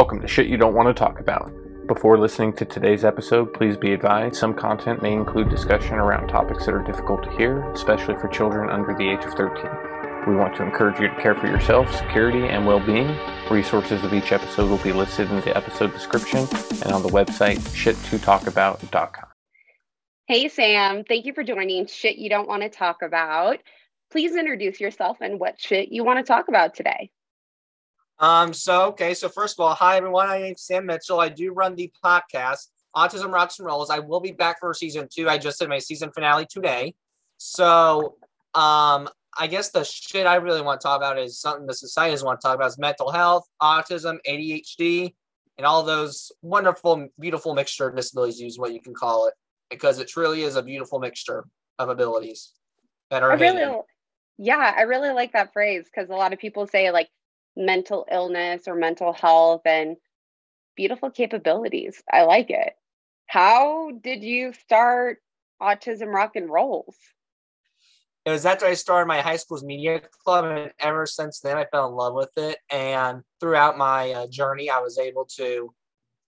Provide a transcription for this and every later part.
Welcome to Shit You Don't Want to Talk About. Before listening to today's episode, please be advised some content may include discussion around topics that are difficult to hear, especially for children under the age of 13. We want to encourage you to care for yourself, security, and well being. Resources of each episode will be listed in the episode description and on the website shit2talkabout.com. Hey, Sam. Thank you for joining Shit You Don't Want to Talk About. Please introduce yourself and what shit you want to talk about today. Um, so okay, so first of all, hi everyone. My name's Sam Mitchell. I do run the podcast Autism Rocks and Rolls. I will be back for season two. I just did my season finale today. So um I guess the shit I really want to talk about is something the society doesn't want to talk about is mental health, autism, ADHD, and all those wonderful, beautiful mixture of disabilities, use what you can call it, because it truly is a beautiful mixture of abilities that are I really, yeah, I really like that phrase because a lot of people say like mental illness or mental health and beautiful capabilities. I like it. How did you start Autism Rock and Rolls? It was after I started my high school's media club, and ever since then, I fell in love with it. And throughout my uh, journey, I was able to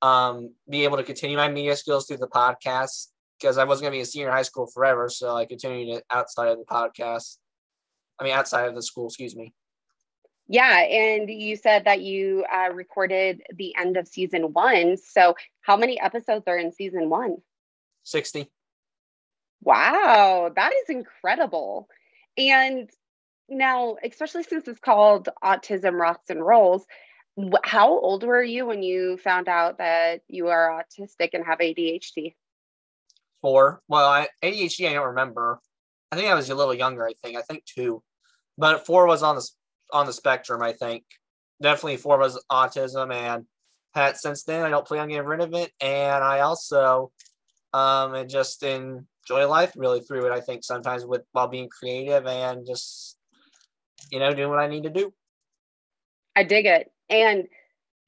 um, be able to continue my media skills through the podcast because I wasn't going to be a senior in high school forever. So I continued it outside of the podcast. I mean, outside of the school, excuse me. Yeah, and you said that you uh, recorded the end of season one. So, how many episodes are in season one? 60. Wow, that is incredible. And now, especially since it's called Autism Rocks and Rolls, how old were you when you found out that you are autistic and have ADHD? Four. Well, I, ADHD, I don't remember. I think I was a little younger. I think. I think two, but four was on the on the spectrum. I think definitely four was autism, and had since then I don't plan on getting rid of it. And I also um and just enjoy life really through it. I think sometimes with while being creative and just you know doing what I need to do. I dig it. And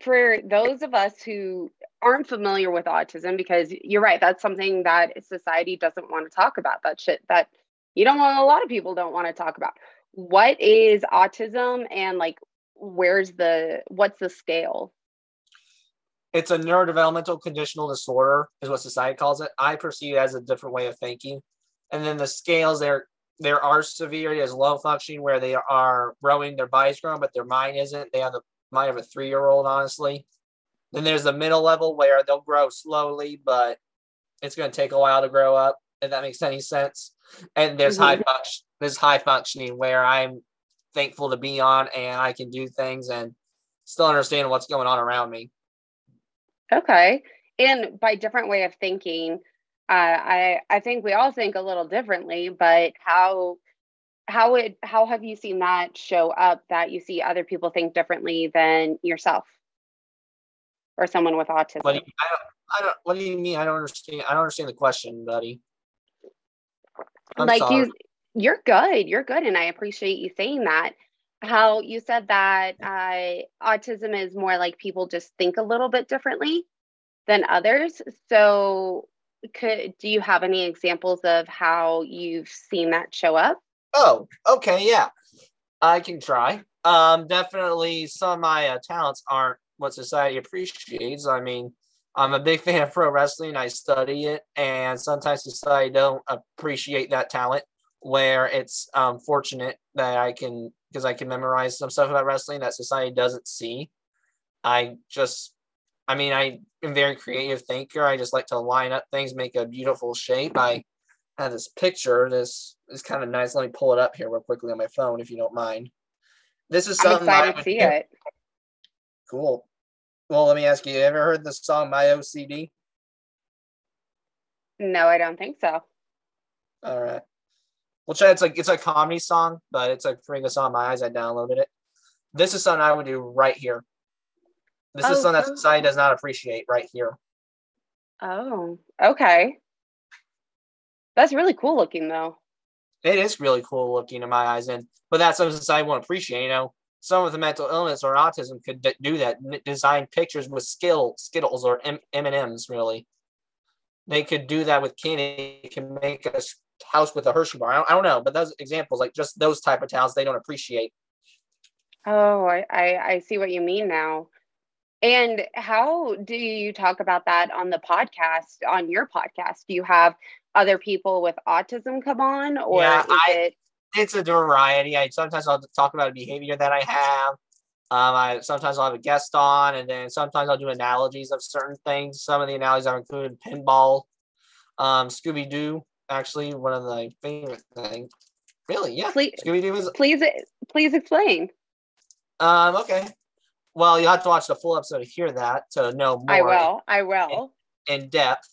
for those of us who aren't familiar with autism, because you're right, that's something that society doesn't want to talk about. That shit that you don't want a lot of people don't want to talk about what is autism and like where's the what's the scale? It's a neurodevelopmental conditional disorder is what society calls it. I perceive it as a different way of thinking. And then the scales there there are severity as low functioning where they are growing their body's growing but their mind isn't. They have the mind of a three year old honestly. Then there's the middle level where they'll grow slowly but it's going to take a while to grow up if that makes any sense and there's mm-hmm. high function this high functioning where I'm thankful to be on and I can do things and still understand what's going on around me. Okay. And by different way of thinking, uh, I I think we all think a little differently, but how how it how have you seen that show up that you see other people think differently than yourself or someone with autism? What do you, I don't, I don't, what do you mean? I don't understand. I don't understand the question, buddy. I'm like sorry. you you're good. You're good. And I appreciate you saying that. How you said that uh, autism is more like people just think a little bit differently than others. So, could do you have any examples of how you've seen that show up? Oh, okay, yeah, I can try. Um, definitely, some of my uh, talents aren't what society appreciates. I mean, I'm a big fan of pro wrestling. I study it, and sometimes society don't appreciate that talent where it's um, fortunate that I can because I can memorize some stuff about wrestling that society doesn't see. I just, I mean, I am very creative thinker. I just like to line up things, make a beautiful shape. I have this picture. This is kind of nice. Let me pull it up here real quickly on my phone, if you don't mind. This is something I'm excited to see it. Cool. Well, let me ask you: have you Ever heard the song "My OCD"? No, I don't think so. All right. We'll try. It's like it's a comedy song, but it's like bring us on my eyes. I downloaded it. This is something I would do right here. This oh, is something that society does not appreciate right here. Oh, okay. That's really cool looking though. It is really cool looking in my eyes, and but that's something society won't appreciate. You know, someone of the mental illness or autism could do that, design pictures with skill skittles or M and M's. Really, they could do that with candy. Can make a house with a Hershey bar. I don't, I don't know, but those examples, like just those type of towns, they don't appreciate. Oh, I, I, I see what you mean now. And how do you talk about that on the podcast, on your podcast? Do you have other people with autism come on or yeah, is I, it it's a variety. I sometimes I'll talk about a behavior that I have. Um, I sometimes I'll have a guest on, and then sometimes I'll do analogies of certain things. Some of the analogies I've included pinball, um, Scooby Doo. Actually, one of the favorite things. Really, yeah. Scooby Doo is. Please, please explain. Um. Okay. Well, you'll have to watch the full episode to hear that to know more. I will. I will. In, in depth.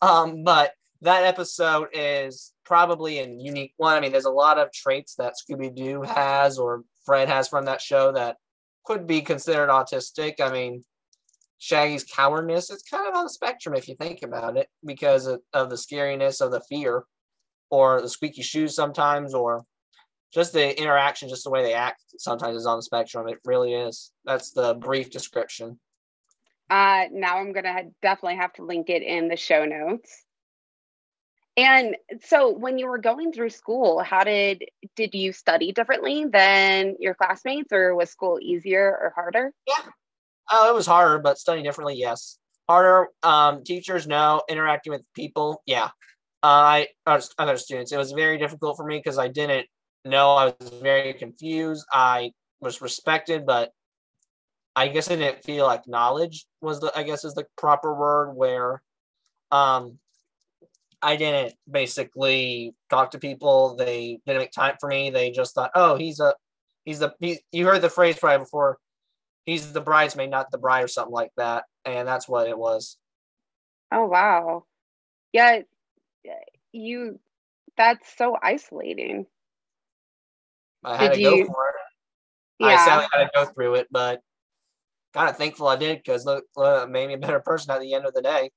Um, but that episode is probably a unique one. I mean, there's a lot of traits that Scooby Doo has or Fred has from that show that could be considered autistic. I mean, Shaggy's cowardness, it's kind of on the spectrum if you think about it because of, of the scariness of the fear or the squeaky shoes sometimes or just the interaction, just the way they act sometimes is on the spectrum. It really is. That's the brief description. Uh, now I'm going to definitely have to link it in the show notes. And so when you were going through school, how did did you study differently than your classmates or was school easier or harder? Yeah. Oh, it was harder, but studying differently, yes. Harder, um, teachers no, interacting with people, yeah. Uh, I other students, it was very difficult for me because I didn't know. I was very confused. I was respected, but I guess I didn't feel acknowledged was the I guess is the proper word where um I didn't basically talk to people. They didn't make time for me. They just thought, oh, he's a, he's the, he, you heard the phrase probably before, he's the bridesmaid, not the bride, or something like that. And that's what it was. Oh, wow. Yeah. You, that's so isolating. I had did to you, go for it. Yeah. I sadly had to go through it, but kind of thankful I did because look, look, made me a better person at the end of the day.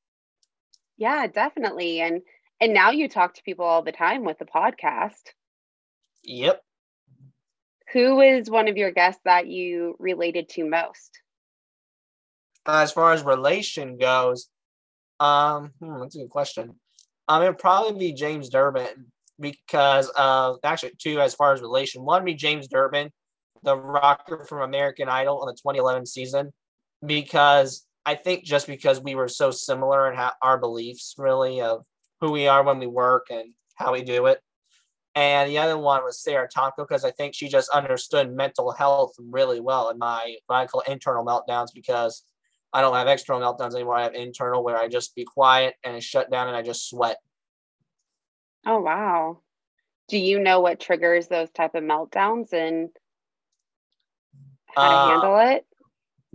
Yeah, definitely. And and now you talk to people all the time with the podcast. Yep. Who is one of your guests that you related to most? As far as relation goes, um, hmm, that's a good question. Um, it would probably be James Durbin because uh, actually two as far as relation. One would be James Durbin, the rocker from American Idol on the 2011 season, because I think just because we were so similar in our beliefs, really, of who we are when we work and how we do it. And the other one was Sarah Tonko because I think she just understood mental health really well in my what I call internal meltdowns because I don't have external meltdowns anymore. I have internal where I just be quiet and I shut down and I just sweat. Oh wow. Do you know what triggers those type of meltdowns and how to uh, handle it?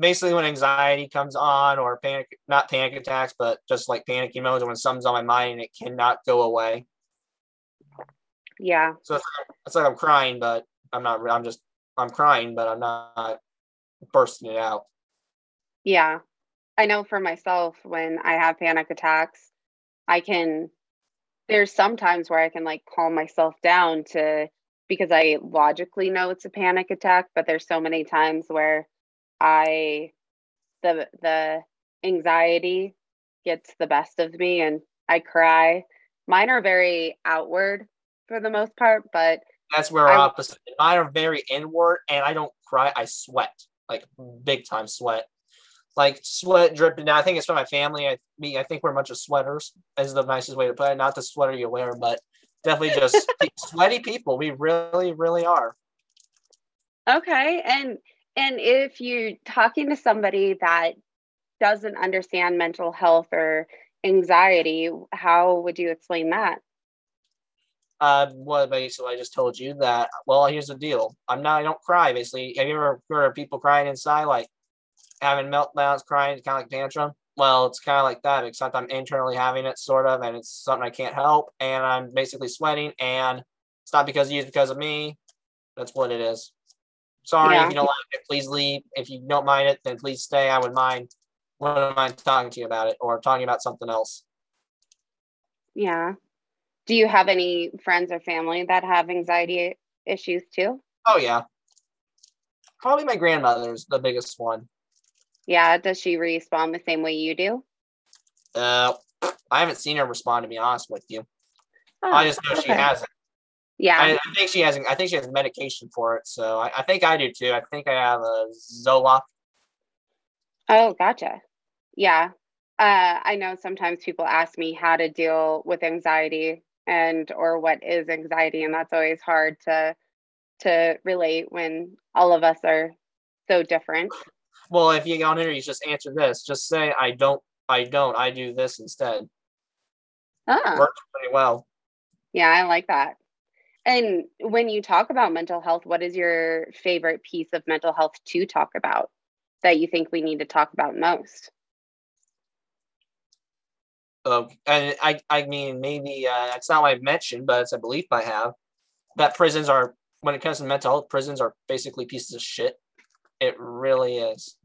Basically when anxiety comes on or panic not panic attacks but just like panicky moments when something's on my mind and it cannot go away. Yeah. So it's like, it's like i'm crying but i'm not i'm just i'm crying but i'm not bursting it out. Yeah. I know for myself when i have panic attacks i can there's sometimes where i can like calm myself down to because i logically know it's a panic attack but there's so many times where I the the anxiety gets the best of me and I cry. Mine are very outward for the most part, but that's where we're opposite. Mine are very inward and I don't cry, I sweat. Like big time sweat. Like sweat dripping down. I think it's from my family. I me, I think we're a bunch of sweaters, is the nicest way to put it. Not the sweater you wear, but definitely just sweaty people. We really, really are. Okay. And and if you're talking to somebody that doesn't understand mental health or anxiety, how would you explain that? Uh, well, basically, I just told you that. Well, here's the deal. I'm not. I don't cry. Basically, have you ever heard of people crying inside, like having meltdowns, crying, kind of like tantrum? Well, it's kind of like that, except I'm internally having it, sort of, and it's something I can't help, and I'm basically sweating, and it's not because of you, it's because of me. That's what it is. Sorry yeah. if you don't like it, please leave. If you don't mind it, then please stay. I would mind wouldn't mind talking to you about it or talking about something else. Yeah. Do you have any friends or family that have anxiety issues too? Oh yeah. Probably my grandmother's the biggest one. Yeah. Does she respond the same way you do? Uh, I haven't seen her respond to be honest with you. Oh, I just know okay. she hasn't. Yeah. I, I, think she has I think she has medication for it. So I, I, think I do too. I think I have a Zoloft. Oh, gotcha. Yeah. Uh, I know sometimes people ask me how to deal with anxiety and or what is anxiety, and that's always hard to to relate when all of us are so different. Well, if you get on here, you just answer this. Just say, I don't, I don't, I do this instead. Ah. Works pretty well. Yeah, I like that. And when you talk about mental health, what is your favorite piece of mental health to talk about that you think we need to talk about most? Uh, and I, I mean, maybe uh, it's not what I've mentioned, but it's a belief I have that prisons are, when it comes to mental health, prisons are basically pieces of shit. It really is.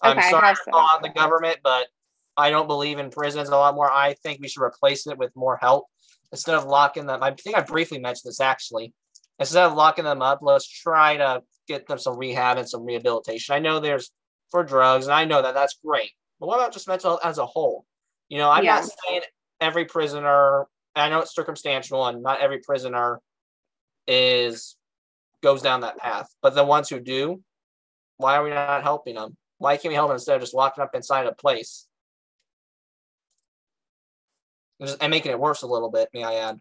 I'm sorry so? out the government, but I don't believe in prisons a lot more. I think we should replace it with more help instead of locking them. I think I briefly mentioned this actually. Instead of locking them up, let's try to get them some rehab and some rehabilitation. I know there's for drugs, and I know that that's great. But what about just mental health as a whole? You know, I'm Yeah. not saying every prisoner. I know it's circumstantial, and not every prisoner is goes down that path. But the ones who do, why are we not helping them? Why can't we help them instead of just locking up inside a place? And, making it worse a little bit, may I add?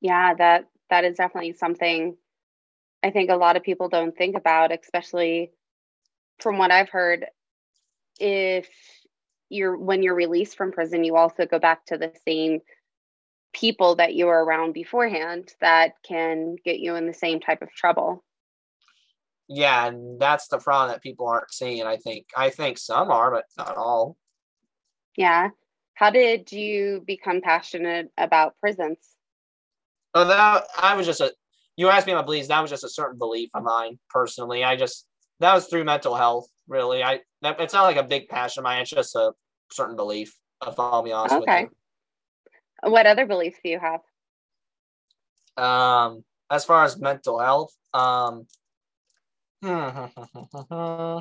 Yeah, that that is definitely something I think a lot of people don't think about, especially from what I've heard. If you're when you're released from prison, you also go back to the same people that you were around beforehand that can get you in the same type of trouble. Yeah, and that's the problem that people aren't seeing. I think. I think some are, but not all. Yeah. How did you become passionate about prisons? Oh, that I was just a. You asked me about beliefs. That was just a certain belief of mine personally. I just that was through mental health. Really, I that, it's not like a big passion of mine. It's just a certain belief. If I'll be honest Okay. with What other beliefs do you have? Um, as far as mental health, um, hmm, hmm, hmm,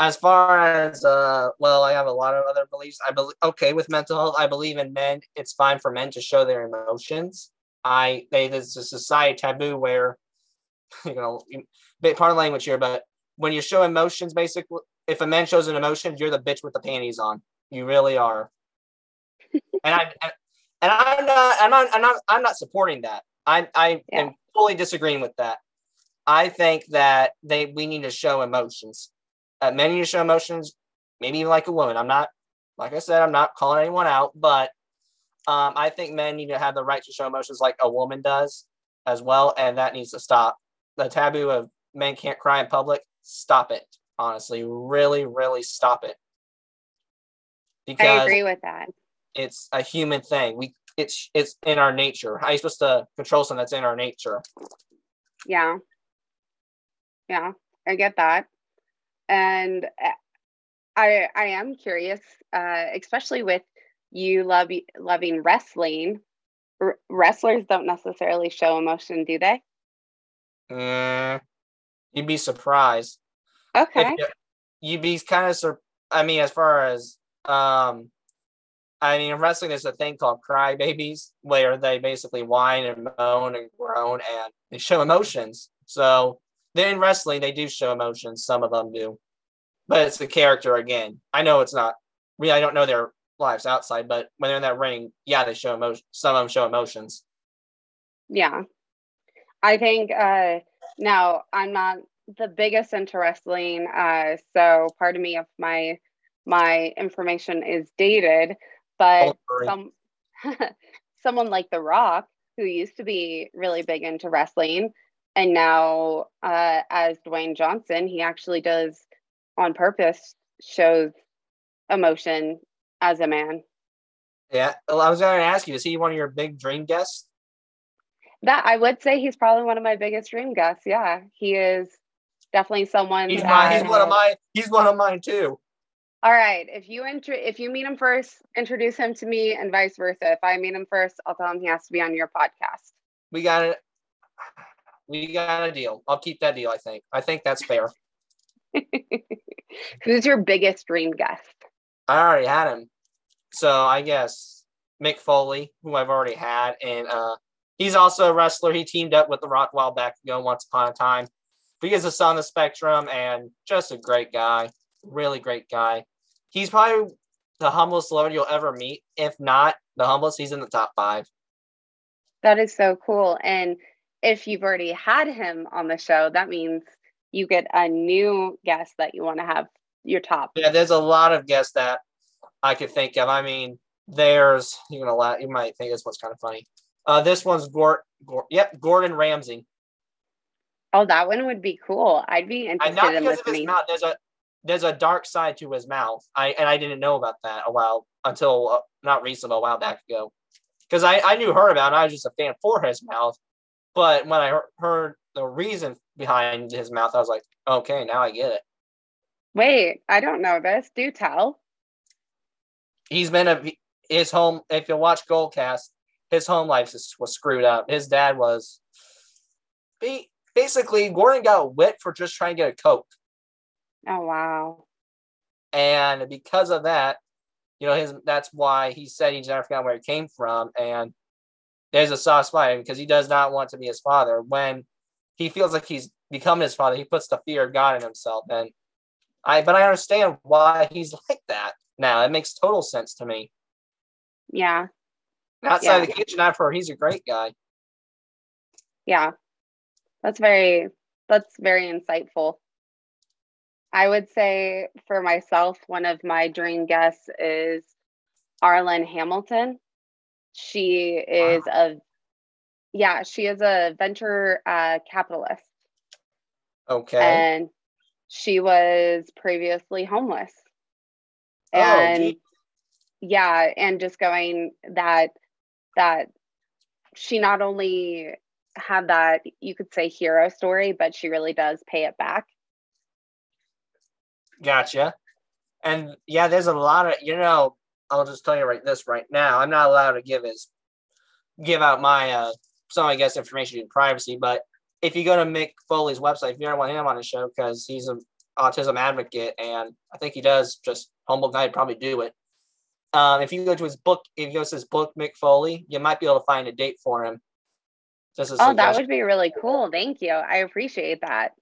as far as uh, well, I have a lot of other beliefs. I believe okay with mental health. I believe in men. It's fine for men to show their emotions. I they there's a society taboo where you know bit part of language here, but when you show emotions, basically, if a man shows an emotion, you're the bitch with the panties on. You really are. and I and, and I'm not I'm not I'm not I'm not supporting that. I I Yeah. am fully disagreeing with that. I think that they we need to show emotions. Uh, men need to show emotions, maybe even like a woman. I'm not, like I said, I'm not calling anyone out, but um, I think men need to have the right to show emotions like a woman does as well, and that needs to stop. The taboo of men can't cry in public, stop it. Honestly, really, really stop it. Because I agree with that. it's a human thing. We it's it's in our nature. How are you supposed to control something that's in our nature? Yeah. Yeah, I get that. And uh, I I am curious, uh, especially with you love loving wrestling. R- wrestlers don't necessarily show emotion, do they? Mm, you'd be surprised. Okay. If you'd be kind of sur- I mean, as far as um, I mean, in wrestling, there's a thing called cry babies, where they basically whine and moan and groan, and they show emotions. So they're in wrestling, they do show emotions. Some of them do, but it's the character again. I know it's not. Really, I don't know their lives outside, but when they're in that ring, yeah, they show emotion. Some of them show emotions. Yeah. I think uh now I'm not the biggest into wrestling, uh, so pardon me if my my information is dated, but some someone like The Rock, who used to be really big into wrestling, and now uh, as Dwayne Johnson, he actually does on purpose shows emotion as a man. Yeah, well, I was going to ask you, is he one of your big dream guests? That I would say he's probably one of my biggest dream guests. Yeah, he is definitely someone. He's my, he's one of mine. He's one of mine too. All right. If you intro, if you meet him first, introduce him to me, and vice versa. If I meet him first, I'll tell him he has to be on your podcast. We got it. We got a deal. I'll keep that deal. I think. I think that's fair. Who's your biggest dream guest? I already had him, so I guess Mick Foley, who I've already had, and uh, he's also a wrestler. He teamed up with The Rock while back ago, once upon a time. But he is a son of the spectrum and just a great guy. really great guy. He's probably the humblest celebrity you'll ever meet. If not the humblest, he's in the top five. That is so cool. And if you've already had him on the show, that means you get a new guest that you want to have your top. Yeah, there's a lot of guests that I could think of. I mean, there's you know you might think this one's kind of funny. Uh, this one's Gort. Gor- yep, Gordon Ramsay. Oh, that one would be cool. I'd be interested not in listening. Not because of his mouth. There's a there's a dark side to his mouth. I and I didn't know about that a while until uh, not recently, a while back ago, because I I knew her about. It, I was just a fan for his mouth, but when I heard the reason behind his mouth, I was like, okay, now I get it. Wait, I don't know this. Do tell. He's been a his home. If you watch Goldcast, his home life was screwed up. His dad was. Basically, Gordon got whipped for just trying to get a coke. Oh wow! And because of that, you know, his that's why he said he's never forgot where he came from, and there's a soft spot because he does not want to be his father. When he feels like he's become his father, he puts the fear of God in himself, and I. But I understand why he's like that now. It makes total sense to me. Yeah. Outside yeah. the kitchen, I've heard he's a great guy. Yeah, that's very that's very insightful. I would say for myself, one of my dream guests is Arlan Hamilton. She is wow. a yeah, she is a venture uh, capitalist. Okay. And she was previously homeless. Oh, and oh, yeah, and just going that that she not only had that you could say hero story, but she really does pay it back. Gotcha. And yeah, there's a lot of you know. I'll just tell you right this right now. I'm not allowed to give his give out my uh some I guess information in privacy, but if you go to Mick Foley's website, if you don't want him on the show because he's an autism advocate and I think he does just humble guy probably do it. Um, if you go to his book, if you go to his book, Mick Foley, you might be able to find a date for him. Just oh, that would be really cool. Thank you. I appreciate that.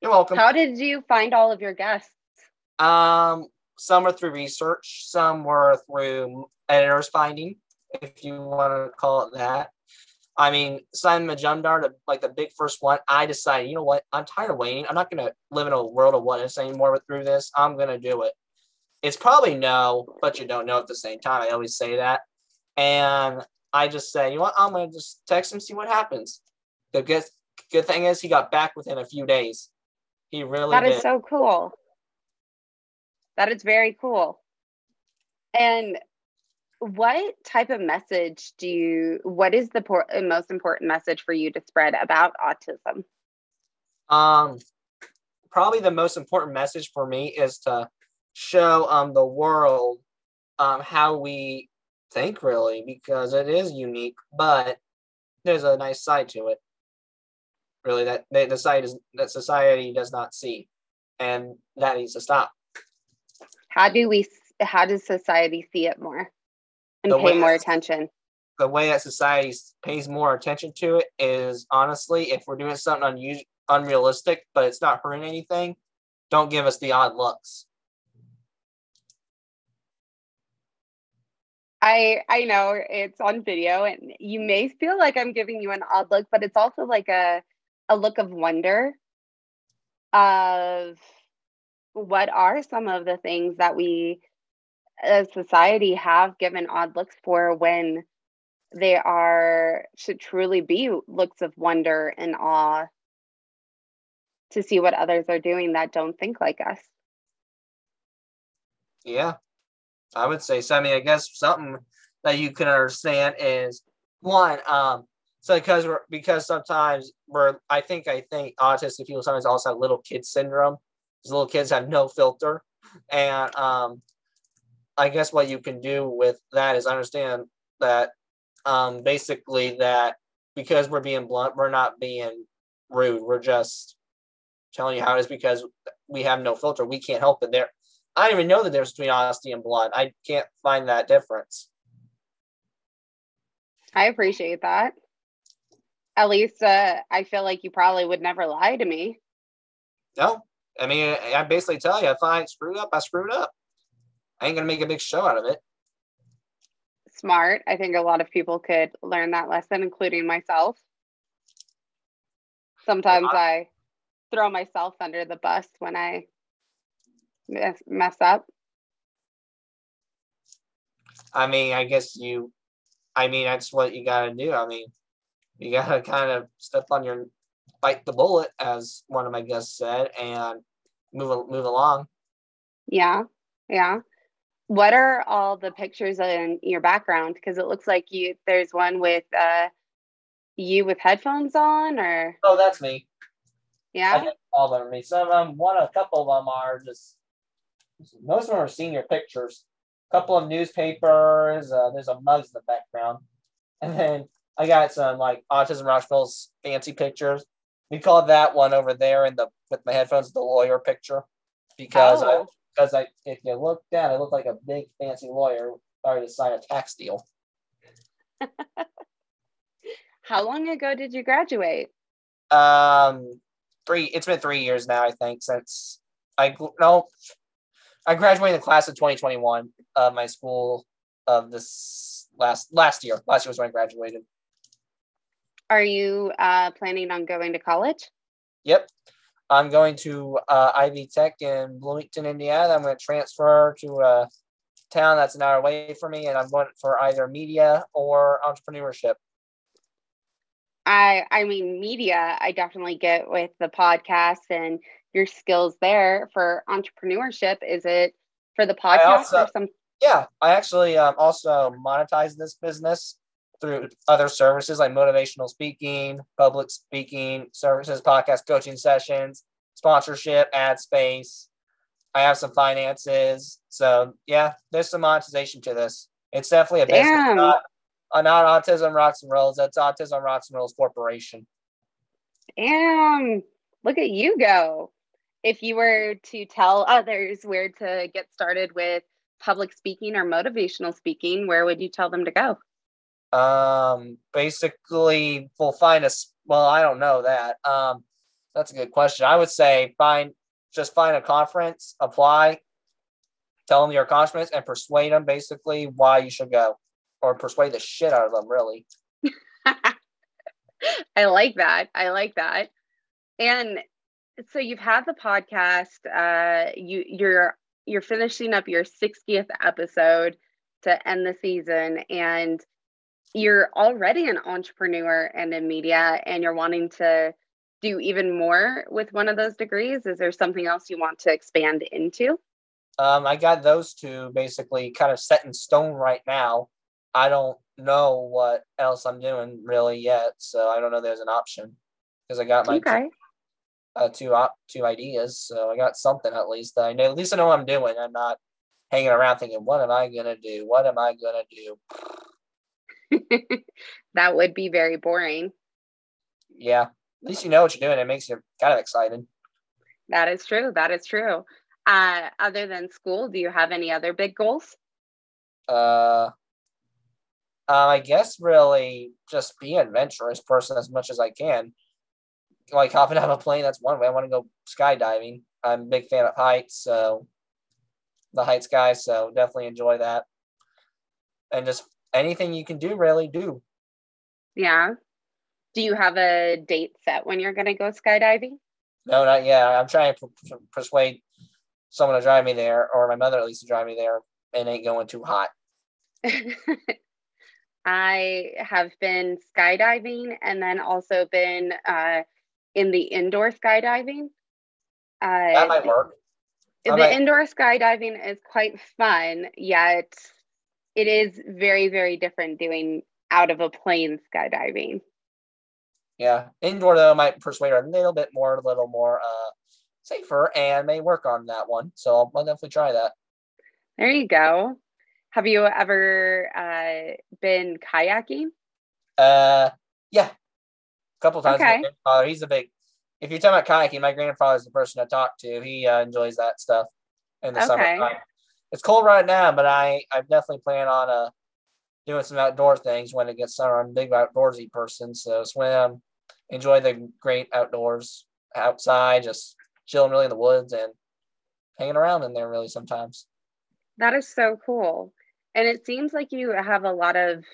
You're welcome. How did you find all of your guests? Um, some were through research, some were through editors finding, if you want to call it that. I mean, Simon Majumdar, the, like the big first one, I decided, you know what? I'm tired of waiting. I'm not going to live in a world of what ifs anymore through this. I'm going to do it. It's probably no, but you don't know at the same time. I always say that. And I just say, you know what? I'm going to just text him, see what happens. The good, good thing is he got back within a few days. He really That did. is so cool. That is very cool. And what type of message do you, what is the por- most important message for you to spread about autism? Um, probably the most important message for me is to show um the world um how we think really because it is unique but there's a nice side to it really that the side is that society does not see and that needs to stop how do we how does society see it more and the pay more attention? The way that society pays more attention to it is honestly if we're doing something unusual unrealistic but it's not hurting anything don't give us the odd looks. I I know it's on video and you may feel like I'm giving you an odd look, but it's also like a a look of wonder of what are some of the things that we as society have given odd looks for when they are should truly be looks of wonder and awe to see what others are doing that don't think like us. Yeah, I would say so. I mean, I guess something that you can understand is one, um, so because we're because sometimes we're I think I think autistic people sometimes also have little kid syndrome. These little kids have no filter. And um I guess what you can do with that is understand that um basically that because we're being blunt, we're not being rude. We're just telling you how it is because we have no filter. We can't help it. There I don't even know the difference between honesty and blunt. I can't find that difference. I appreciate that. At least uh, I feel like you probably would never lie to me. No, I mean, I basically tell you, if I screwed up, I screwed up. I ain't gonna make a big show out of it. Smart. I think a lot of people could learn that lesson, including myself. Sometimes I throw myself under the bus when I mess, mess up. I mean, I guess you, I mean, that's what you got to do. I mean, you got to kind of step on your, bite the bullet, as one of my guests said, and move move along. Yeah, yeah. What are all the pictures in your background? Because it looks like you. There's one with uh, you with headphones on, or oh, that's me. Yeah, all of them me. Some of them, one, a couple of them are just. Most of them are senior pictures A couple of newspapers. Uh, there's a mugs in the background, and then I got some like Autism Rockville's fancy pictures. We call that one over there in the with my headphones the lawyer picture because oh. I, because I if you look down, I look like a big fancy lawyer starting to sign a tax deal. How long ago did you graduate? Um, three. It's been three years now, I think, since I no I graduated the class of 2021 of my school of this last last year. Last year was when I graduated. Are you uh, planning on going to college? Yep. I'm going to uh, Ivy Tech in Bloomington, Indiana. I'm going to transfer to a town that's an hour away from me, and I'm going for either media or entrepreneurship. I I mean media I definitely get with the podcast and your skills there for entrepreneurship? Is it for the podcast also, or some? Yeah, I actually um, also monetize this business through other services like motivational speaking, public speaking services, podcast coaching sessions, sponsorship, ad space. I have some finances. So yeah, there's some monetization to this. It's definitely a business. Damn. Not, uh, not Autism Rocks and Rolls. That's Autism Rocks and Rolls Corporation. Damn. Look at you go if you were to tell others where to get started with public speaking or motivational speaking, where would you tell them to go? Um, basically, we'll find a. Well, I don't know that. Um, that's a good question. I would say find just find a conference, apply, tell them your accomplishments, and persuade them basically why you should go, or persuade the shit out of them. Really. I like that. I like that. And so you've had the podcast uh you you're you're finishing up your 60th episode to end the season and you're already an entrepreneur and in media and you're wanting to do even more with one of those degrees is there something else you want to expand into um, i got those two basically kind of set in stone right now i don't know what else i'm doing really yet so i don't know there's an option because i got my okay uh, two op- two ideas. So I got something at least that I know. At least I know what I'm doing. I'm not hanging around thinking, "What am I gonna do? What am I gonna do?" that would be very boring. Yeah, at least you know what you're doing. It makes you kind of excited. That is true. That is true. Uh, other than school, do you have any other big goals? Uh, uh, I guess really just be an adventurous person as much as I can like hopping out of a plane. That's one way. I want to go skydiving. I'm a big fan of heights, so the heights guy. So definitely enjoy that. And just anything you can do, really do. Yeah. Do you have a date set when you're going to go skydiving? No, not yet. I'm trying to persuade someone to drive me there, or my mother at least to drive me there, and ain't going too hot. I have been skydiving and then also been uh, in the indoor skydiving. Uh, that might work. the might... indoor skydiving is quite fun, yet it is very, very different doing out of a plane skydiving. Yeah, indoor though might persuade her a little bit more, a little more uh, safer, and may work on that one. So I'll, definitely try that. There you go. Have you ever uh, been kayaking? Uh, yeah, a couple times. Okay. My grandfather, he's a big. If you're talking about kayaking, my grandfather's the person I talk to. He uh, enjoys that stuff in the okay. summertime. It's cold right now, but I I definitely plan on uh doing some outdoor things when it gets summer. I'm a big outdoorsy person, so swim, enjoy the great outdoors outside, just chilling really in the woods and hanging around in there really sometimes. That is so cool. And it seems like you have a lot of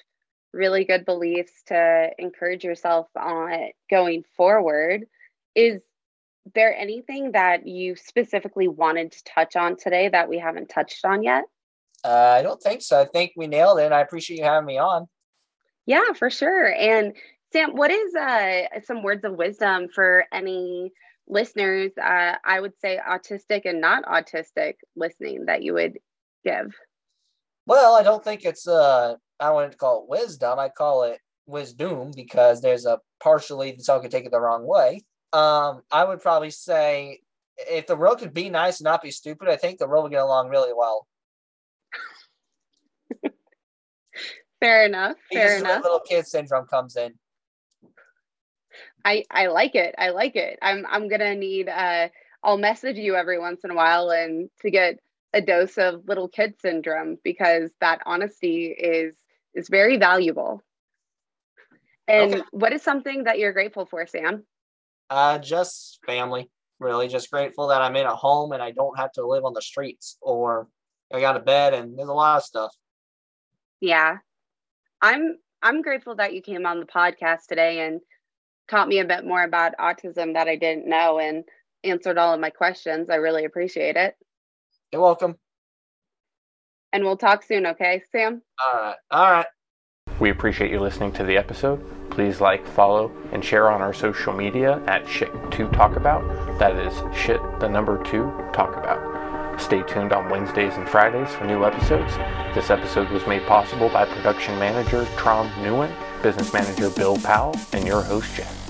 really good beliefs to encourage yourself on going forward. Is there anything that you specifically wanted to touch on today that we haven't touched on yet? Uh, I don't think so. I think we nailed it. And I appreciate you having me on. Yeah, for sure. And Sam, what is uh, some words of wisdom for any listeners? Uh, I would say autistic and not autistic listening that you would give. Well, I don't think it's uh I wanted to call it wisdom. I call it wisdom because there's a partially someone could take it the wrong way. Um, I would probably say if the world could be nice and not be stupid, I think the world would get along really well. fair enough. Fair enough. Little kid syndrome comes in. I I like it. I like it. I'm I'm gonna need uh I'll message you every once in a while and to get a dose of little kid syndrome because that honesty is is very valuable. And okay. what is something that you're grateful for, Sam? Uh, just family. Really, just grateful that I'm in a home and I don't have to live on the streets or I got a bed and there's a lot of stuff. Yeah, I'm I'm grateful that you came on the podcast today and taught me a bit more about autism that I didn't know and answered all of my questions. I really appreciate it. You're welcome. And we'll talk soon, okay, Sam? All right. All right. We appreciate you listening to the episode. Please like, follow, and share on our social media at Shit2 Talk About. That is shit, the number two, talk about. Stay tuned on Wednesdays and Fridays for new episodes. This episode was made possible by production manager Trom Newen, business manager Bill Powell, and your host Jeff.